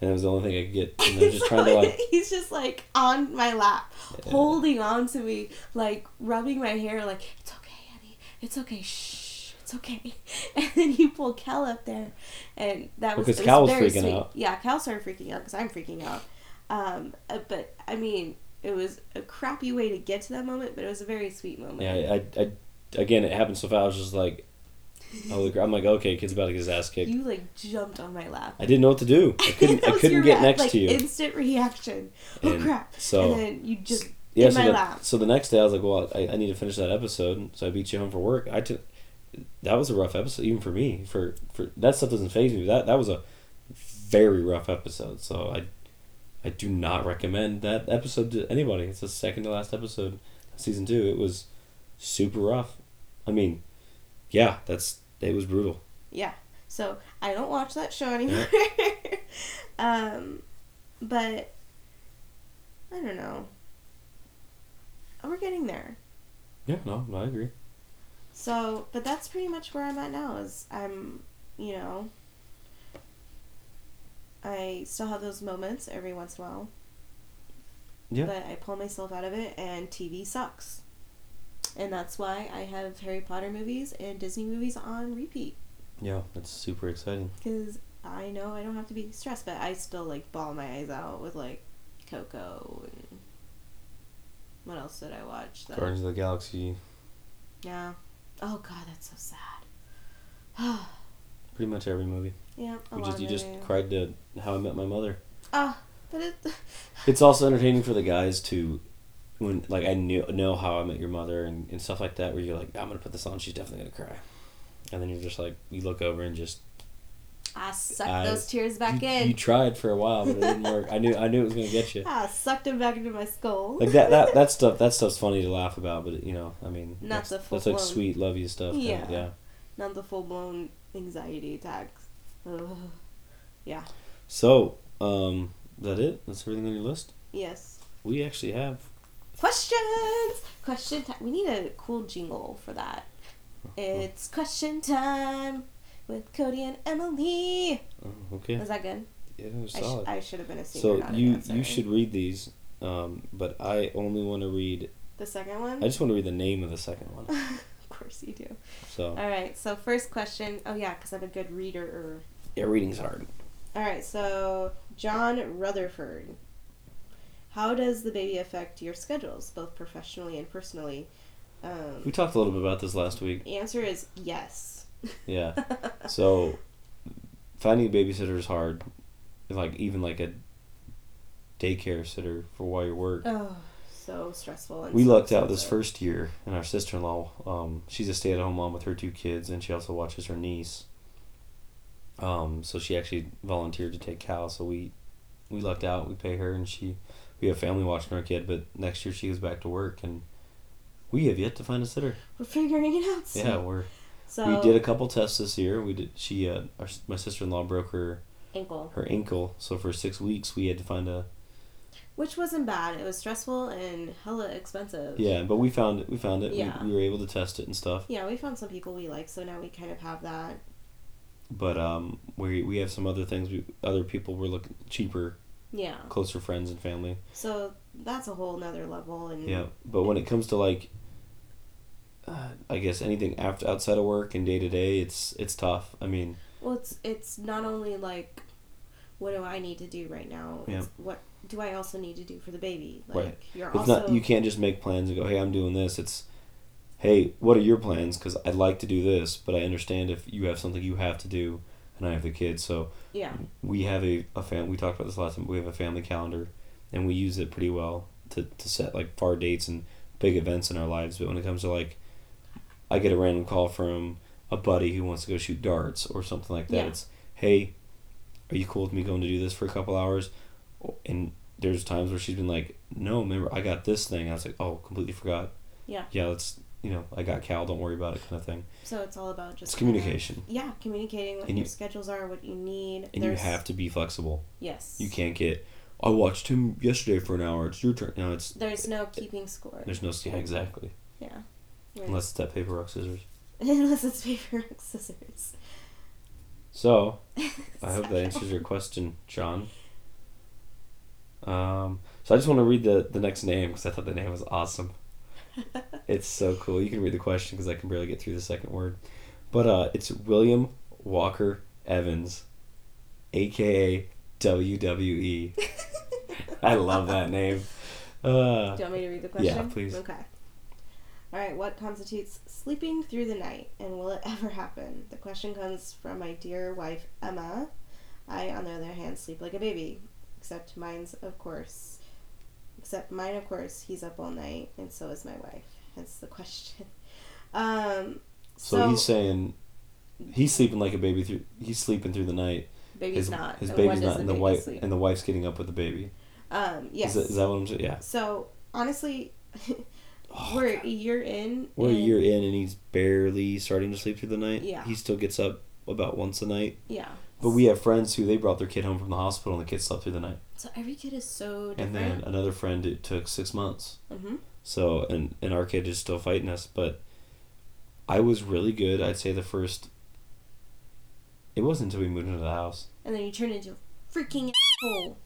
and it was the only thing I could get. [LAUGHS] And I was just trying to like, [LAUGHS] he's just like on my lap, Yeah. holding on to me, like rubbing my hair, like it's okay, honey, it's okay, shh, it's okay. [LAUGHS] And then you pull Cal up there, and that was Because Cal was very freaking sweet. out. Yeah, Cal started freaking out because I'm freaking out. Um, uh, but I mean, it was a crappy way to get to that moment, but it was a very sweet moment. yeah, I, I, again, it happened so fast. I was just like, crap! I'm like, okay, kid's about to get his ass kicked. You like jumped on my lap. I didn't know what to do. I [LAUGHS] couldn't. I couldn't get next like, to you. Instant reaction. Oh And crap! so- and then you just yeah, in so my the, lap. so the next day I was like, well, I, I need to finish that episode, so I beat you home for work. I took that was a rough episode, even for me. For for that stuff doesn't phase me. That that was a very rough episode. So I I do not recommend that episode to anybody. It's the second to last episode, of season two. It was super rough. I mean, yeah, that's it was brutal. Yeah. So I don't watch that show anymore. [LAUGHS] um, but I don't know. We're getting there. Yeah, no, no I agree. So, but that's pretty much where I'm at now. Is I'm, you know, I still have those moments every once in a while. Yeah. But I pull myself out of it, and TV sucks. And that's why I have Harry Potter movies and Disney movies on repeat. Yeah, that's super exciting. Because I know I don't have to be stressed, but I still like ball my eyes out with like Coco and what else did I watch? That, Guardians of the Galaxy, Yeah. Oh God, that's so sad. [SIGHS] pretty much every movie. yeah. a just you just cried to How I Met My Mother. Ah, but it. It's also entertaining for the guys to, when like I knew know how I met your mother and, and stuff like that, where you're like, I'm gonna put this on, she's definitely gonna cry, and then you're just like, you look over and just I sucked I- those tears back you, in. You tried for a while, but it didn't work. I knew I knew it was gonna get you. [LAUGHS] Ah, sucked them back into my skull. Like that that that stuff that stuff's funny to laugh about, but you know, I mean, Not that's, the that's like sweet love you stuff. Yeah. yeah. Not the full blown anxiety attacks. Ugh. Yeah. So, um, is that it? That's everything on your list. Yes. We actually have. Questions. Question time. We need a cool jingle for that. It's question time with Cody and Emily. Oh, okay. Was that good? Yeah, it was I, sh- solid. I should have been a singer. so you you should read these, um, but I only want to read. The second one. I just want to read the name of the second one. [LAUGHS] of course you do. So All right. So first question. Oh yeah, because I'm a good reader. yeah, reading's hard. All right. So John Rutherford. How does the baby affect your schedules, both professionally and personally? Um, We talked a little bit about this last week. the answer is yes. Yeah. [LAUGHS] So finding a babysitter is hard. Like even like a daycare sitter for while you work. oh, so stressful. And we so lucked out this first year, and our sister in law, um, she's a stay at home mom with her two kids, and she also watches her niece. Um, so she actually volunteered to take Cal. So we, we lucked out. We pay her, and she, we have family watching our kid. But next year she goes back to work, and we have yet to find a sitter. We're figuring it out. So, Yeah, we're So we did a couple tests this year. We did. She, uh, our, my sister in law broke her ankle, her ankle, so for six weeks we had to find a which wasn't bad. It was stressful and hella expensive. yeah. But we found it. We found it. Yeah. We, we were able to test it and stuff. Yeah, we found some people we like, so now we kind of have that. but um, we we have some other things. We other people were looking cheaper, Yeah. closer friends and family. So that's a whole nother level. And Yeah, but when it comes to like, uh, I guess anything after outside of work and day to day, it's it's tough. I mean, Well, it's it's not only like, what do I need to do right now? Yeah. It's what do I also need to do for the baby? Like Right. you're it's also not you can't just make plans and go, hey, I'm doing this. It's hey, what are your plans? Because I'd like to do this, but I understand if you have something you have to do, and I have the kids, so yeah we have a, a fam we talked about this last time we have a family calendar and we use it pretty well to, to set like far dates and big events in our lives but when it comes to like i get a random call from a buddy who wants to go shoot darts or something like that Yeah. it's hey are you cool with me going to do this for a couple hours oh, and there's times where she's been like no remember i got this thing i was like oh completely forgot Yeah. yeah let's you know i got cal don't worry about it kind of thing So it's all about just it's communication yeah, communicating what And your you- schedules are, what you need. and you have to be flexible Yes. You can't get. I watched him yesterday for an hour. It's your turn. No, it's There's no keeping score. there's no yeah, exactly yeah. unless it's that paper rock scissors. [LAUGHS] Unless it's paper rock scissors. So [LAUGHS] I hope that answers your question, John. Um, so I just want to read the the next name because I thought the name was awesome. [LAUGHS] It's so cool. You can read the question because I can barely get through the second word, but uh, it's William Walker Evans, aka WWE. [LAUGHS] I love that name. Uh, Do you want me to read the question? Yeah, please. Okay. All right. What constitutes sleeping through the night, and will it [LAUGHS] ever happen? The question comes from my dear wife Emma. I, on the other hand, sleep like a baby, except mine's, of course. Except mine, of course, he's up all night, and so is my wife. Hence the question. Um. so, So, he's saying he's sleeping like a baby through. He's sleeping through the night. baby's His, not. his baby's not, and the baby wife sleep? and the wife's getting up with the baby. Um. Yes. Is, that, is that what I'm saying? Yeah. So honestly, [LAUGHS] Oh, we're God. a year in. We're a year in and he's barely starting to sleep through the night. Yeah. He still gets up about once a night. Yeah. But we have friends who they brought their kid home from the hospital and the kid slept through the night. So every kid is so And then another friend it took six months. hmm So and and our kid is still fighting us. But I was really good. I'd say the first. It wasn't until we moved into the house. And then you turned into a freaking asshole.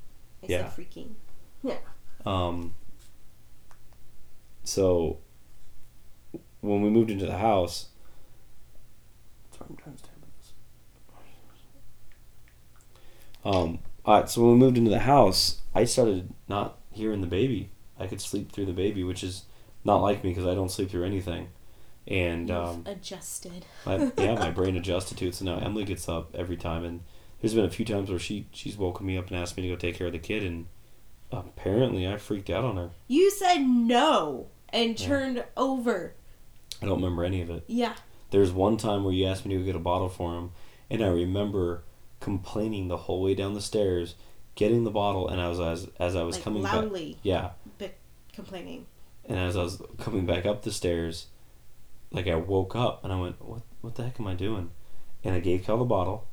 I Yeah. said freaking. Yeah. Um. So. When we moved into the house. Sorry, I'm trying to stand this. Um. All right. So when we moved into the house, I started not hearing the baby. I could sleep through the baby, which is not like me because I don't sleep through anything. And um, adjusted. my, yeah, my [LAUGHS] brain adjusted to it. So now Emily gets up every time, and there's been a few times where she she's woken me up and asked me to go take care of the kid, and apparently I freaked out on her. You said no and Yeah. turned over. I don't remember any of it. Yeah. There's one time where you asked me to go get a bottle for him, and I remember complaining the whole way down the stairs, getting the bottle, and I was as as I was like coming back, loudly yeah, complaining. and as I was coming back up the stairs, like I woke up and I went, "What? What the heck am I doing?" And I gave Cal the bottle,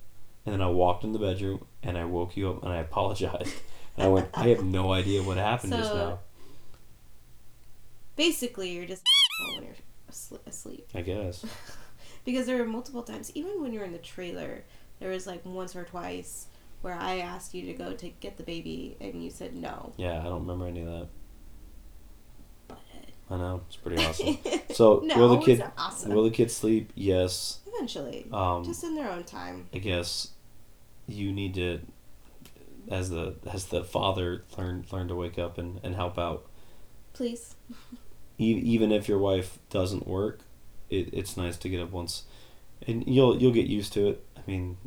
and then I walked in the bedroom and I woke you up and I [LAUGHS] apologized. And I went, "I have no idea what happened just now." Basically, you're just [LAUGHS] when you're asleep. I guess. [LAUGHS] Because there were multiple times, even when you're in the trailer, there was like once or twice where I asked you to go to get the baby and you said no. Yeah, I don't remember any of that. Butthead. I know it's pretty [LAUGHS] awesome. So no, will the kid awesome. will the kid sleep? Yes. Eventually, Um, just in their own time. I guess you need to, as the as the father, learn learn to wake up and, and help out. Please. [LAUGHS] E- even if your wife doesn't work, it, it's nice to get up once, and you'll you'll get used to it. I mean,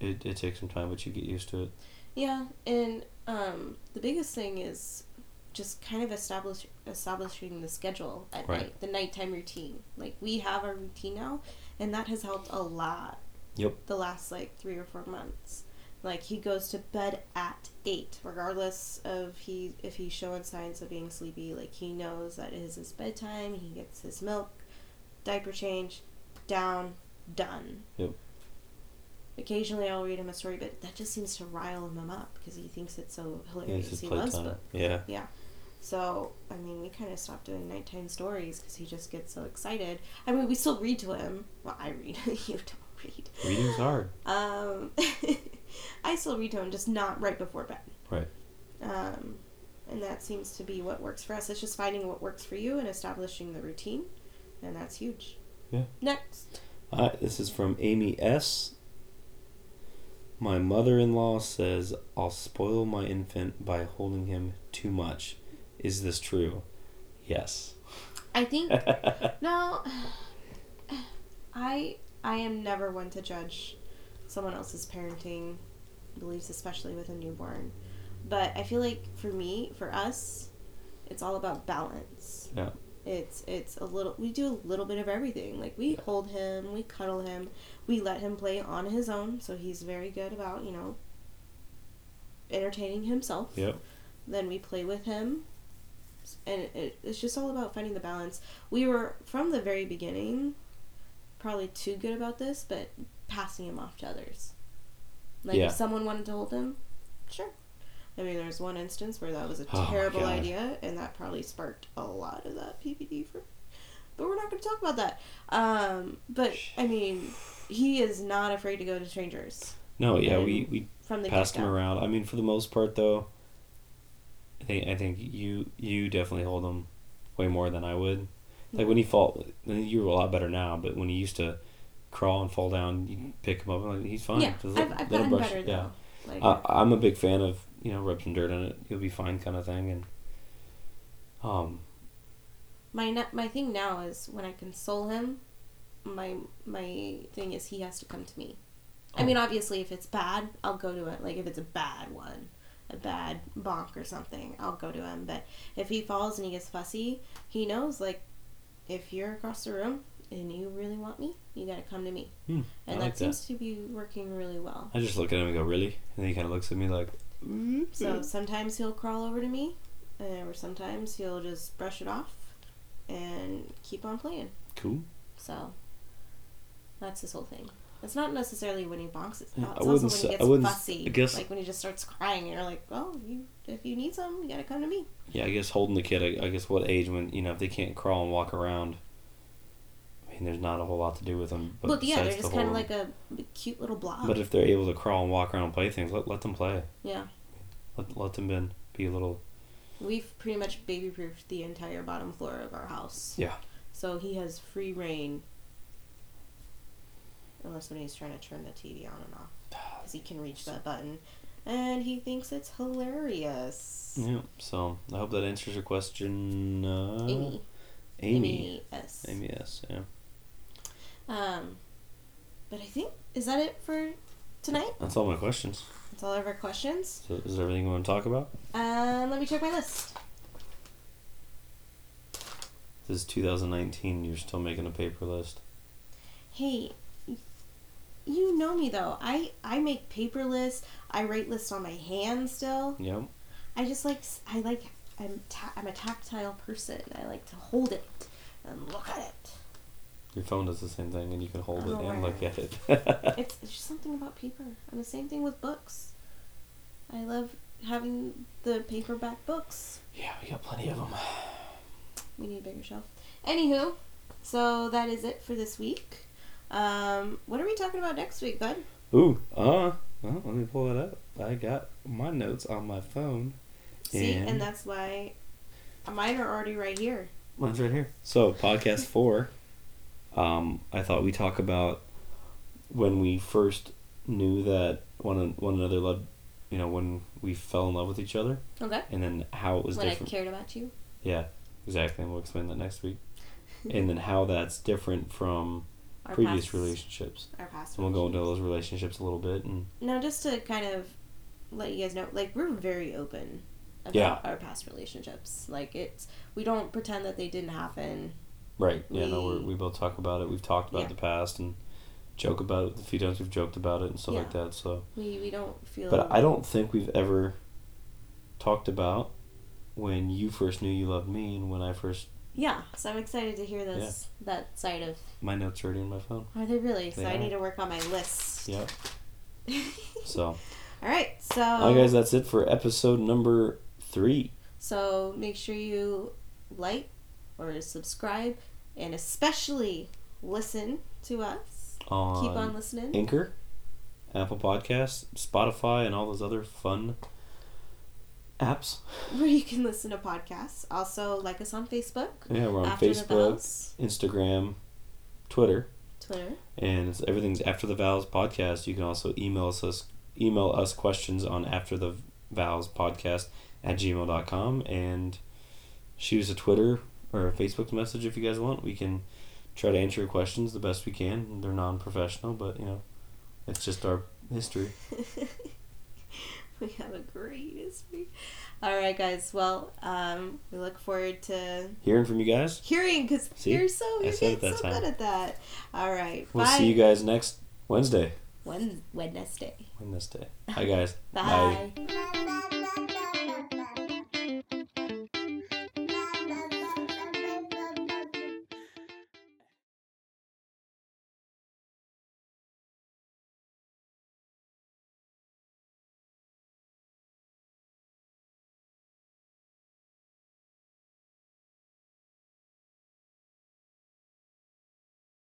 it, it takes some time, but you get used to it. Yeah, and um, the biggest thing is just kind of establish establishing the schedule at Right. night, the nighttime routine. Like we have our routine now, and that has helped a lot. Yep. The last like three or four months, like he goes to bed at eight, regardless of he if he's showing signs of being sleepy. Like he knows that it is his bedtime. He gets his milk, diaper change, down, done. Yep. Occasionally, I'll read him a story, but that just seems to rile him up because he thinks it's so hilarious. his he loves playtime. Yeah. Yeah. So, I mean, we kind of stopped doing nighttime stories because he just gets so excited. I mean, we still read to him. Well, I read. [LAUGHS] you don't read. Reading's hard. Um, [LAUGHS] I still read to him, just not right before bed. Right. Um, and that seems to be what works for us. It's just finding what works for you and establishing the routine, and that's huge. Yeah. Next. Uh, this is from Amy S. My mother in law says I'll spoil my infant by holding him too much. Is this true? Yes. I think [LAUGHS] no. I I am never one to judge someone else's parenting beliefs, especially with a newborn. But I feel like for me, for us, it's all about balance. Yeah. It's it's a little we do a little bit of everything. Like we hold him, we cuddle him, we let him play on his own, so he's very good about, you know, entertaining himself. Yep. Then we play with him. And it, it's just all about finding the balance. We were, from the very beginning, probably too good about this, but passing him off to others. Like, Yeah. if someone wanted to hold him, sure. I mean, there's one instance where that was a Oh, terrible idea, and that probably sparked a lot of that PPD for. But we're not going to talk about that. Um, but I mean, he is not afraid to go to strangers No, yeah, And we, we from the passed him around. I mean, for the most part, though, I think I think you you definitely hold him way more than I would. Like when he fall, you're a lot better now. But when he used to crawl and fall down, you pick him up and like, he's fine. yeah, Just I've, let- I've let gotten brush- better yeah. though. Like, I, I'm a big fan of you know rub some dirt on it. You'll be fine, kind of thing. And um, my my thing now is when I console him, my my thing is he has to come to me. I Oh. mean, obviously, if it's bad, I'll go to it. Like if it's a bad one, a bad bonk or something, I'll go to him. But if he falls and he gets fussy, he knows like if you're across the room and you really want me, you got to come to me. Hmm, and I that like that. seems to be working really well. I just look at him and go, "Really?" And then he kind of looks at me like, So sometimes he'll crawl over to me, uh, or sometimes he'll just brush it off and keep on playing. "Cool." So that's his whole thing. It's not necessarily when he bonks it. Yeah, It's I also when say- he I gets wouldn't- fussy. I guess- like when he just starts crying, and you're like, "Oh, you if you need some, you gotta come to me." Yeah, I guess holding the kid. I, I guess what age when you know if they can't crawl and walk around. I mean, there's not a whole lot to do with them. But But yeah, they're just the kind of like a cute little blob. But if they're able to crawl and walk around and play things, let let them play. yeah, Let let them be, be a little. we've pretty much baby-proofed the entire bottom floor of our house. Yeah. So he has free reign. Unless when he's trying to turn the TV on and off. Because he can reach that button. And he thinks it's hilarious. Yeah. So I hope that answers your question. Uh, Amy. Amy. S. Amy S. Yeah. Um, but I think is that it for tonight? That's all my questions. That's all of our questions. So is there everything you want to talk about? Um, let me check my list. This is 2019. You're still making a paper list. Hey, you know me though. I I make paper lists. I write lists on my hand still. Yep. I just like I like I'm ta- I'm a tactile person. I like to hold it and look at it. Your phone does the same thing, and you can hold it and look at it. [LAUGHS] [LAUGHS] It's, it's just something about paper. And the same thing with books. I love having the paperback books. yeah, we got plenty of them. We need a bigger shelf. Anywho, so that is it for this week. Um, what are we talking about next week, bud? Ooh, uh, well, let me pull it up. I got my notes on my phone. See, and, And- that's why mine are already right here. Mine's right here. So, podcast four, um, I thought we talk about when we first knew that one one another loved, you know, when we fell in love with each other, Okay. and then how it was when different. I cared about you. Yeah, exactly. And we'll explain that next week. [LAUGHS] and then how that's different from Our previous past, relationships. Our past. And we'll go into those relationships a little bit. And Now, just to kind of let you guys know, like we're very open about Yeah. our past relationships. Like it's we don't pretend that they didn't happen. Right, yeah, no, we're, We- we both talk about it. We've talked about Yeah. the past and joke about it. A few times we've joked about it and stuff like that. So. We we don't feel. But I don't think we've ever talked about when you first knew you loved me and when I first. Yeah, so I'm excited to hear this that side of. My notes are already in my phone. Are they really? So They I need to work on my list. Yep. [LAUGHS] So, All right, so. alright, guys, that's it for episode number three. So make sure you like or subscribe, and especially listen to us. On Keep on listening. Anchor, Apple Podcasts, Spotify, and all those other fun apps. where you can listen to podcasts. Also, like us on Facebook. Yeah, we're on After Facebook, Instagram, Twitter, Twitter. and it's, everything's After the Vows podcast. You can also email us email us questions on After the Vows podcast at gmail.com and shoot us a Twitter or a Facebook message if you guys want. We can try to answer your questions the best we can. They're non professional, but you know, it's just our history. [LAUGHS] we have a great history. All right, guys. Well, um, we look forward to Hearing from you guys. hearing because you're so you're said it that so time. good at that. All right. We'll Bye. see you guys next Wednesday. Wednesday. Wednesday. Wednesday. Hi guys. [LAUGHS] Bye. Bye.